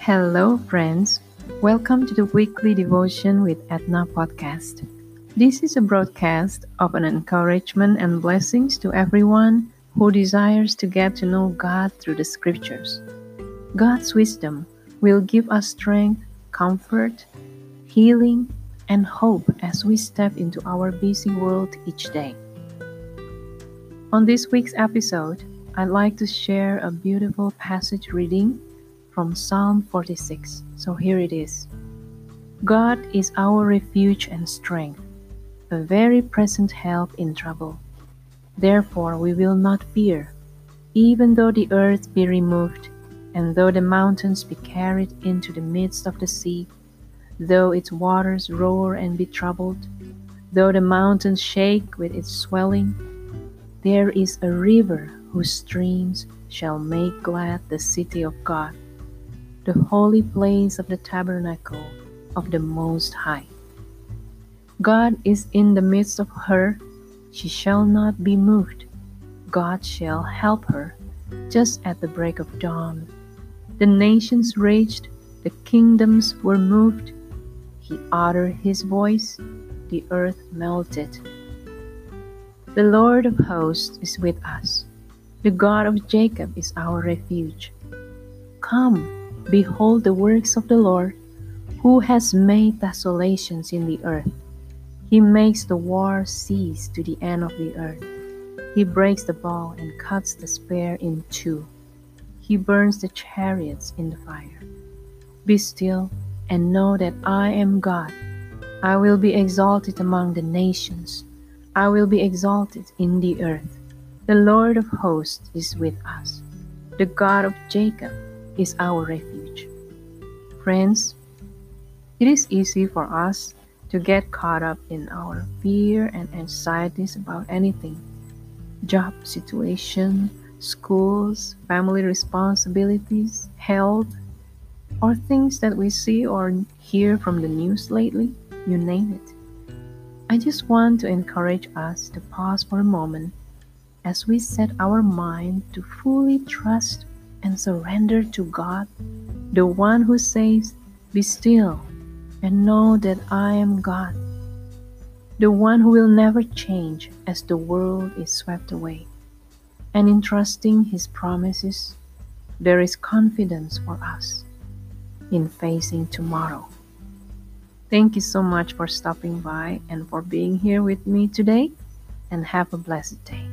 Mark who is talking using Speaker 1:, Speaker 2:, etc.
Speaker 1: Hello, friends. Welcome to the weekly devotion with Edna podcast. This is a broadcast of an encouragement and blessings to everyone who desires to get to know God through the scriptures. God's wisdom will give us strength, comfort, healing, and hope as we step into our busy world each day. On this week's episode, I'd like to share a beautiful passage reading from Psalm 46. So here it is God is our refuge and strength, a very present help in trouble. Therefore we will not fear, even though the earth be removed, and though the mountains be carried into the midst of the sea, though its waters roar and be troubled, though the mountains shake with its swelling, there is a river whose streams shall make glad the city of God the holy place of the tabernacle of the Most High. God is in the midst of her, she shall not be moved. God shall help her just at the break of dawn. The nations raged, the kingdoms were moved. He uttered his voice, the earth melted. The Lord of hosts is with us. The God of Jacob is our refuge. Come, Behold the works of the Lord, who has made desolations in the earth. He makes the war cease to the end of the earth. He breaks the bow and cuts the spear in two. He burns the chariots in the fire. Be still and know that I am God. I will be exalted among the nations. I will be exalted in the earth. The Lord of hosts is with us. The God of Jacob is our refuge. Friends, it is easy for us to get caught up in our fear and anxieties about anything job situation, schools, family responsibilities, health, or things that we see or hear from the news lately, you name it. I just want to encourage us to pause for a moment as we set our mind to fully trust and surrender to God, the one who says, Be still and know that I am God, the one who will never change as the world is swept away. And in trusting His promises, there is confidence for us in facing tomorrow. Thank you so much for stopping by and for being here with me today, and have a blessed day.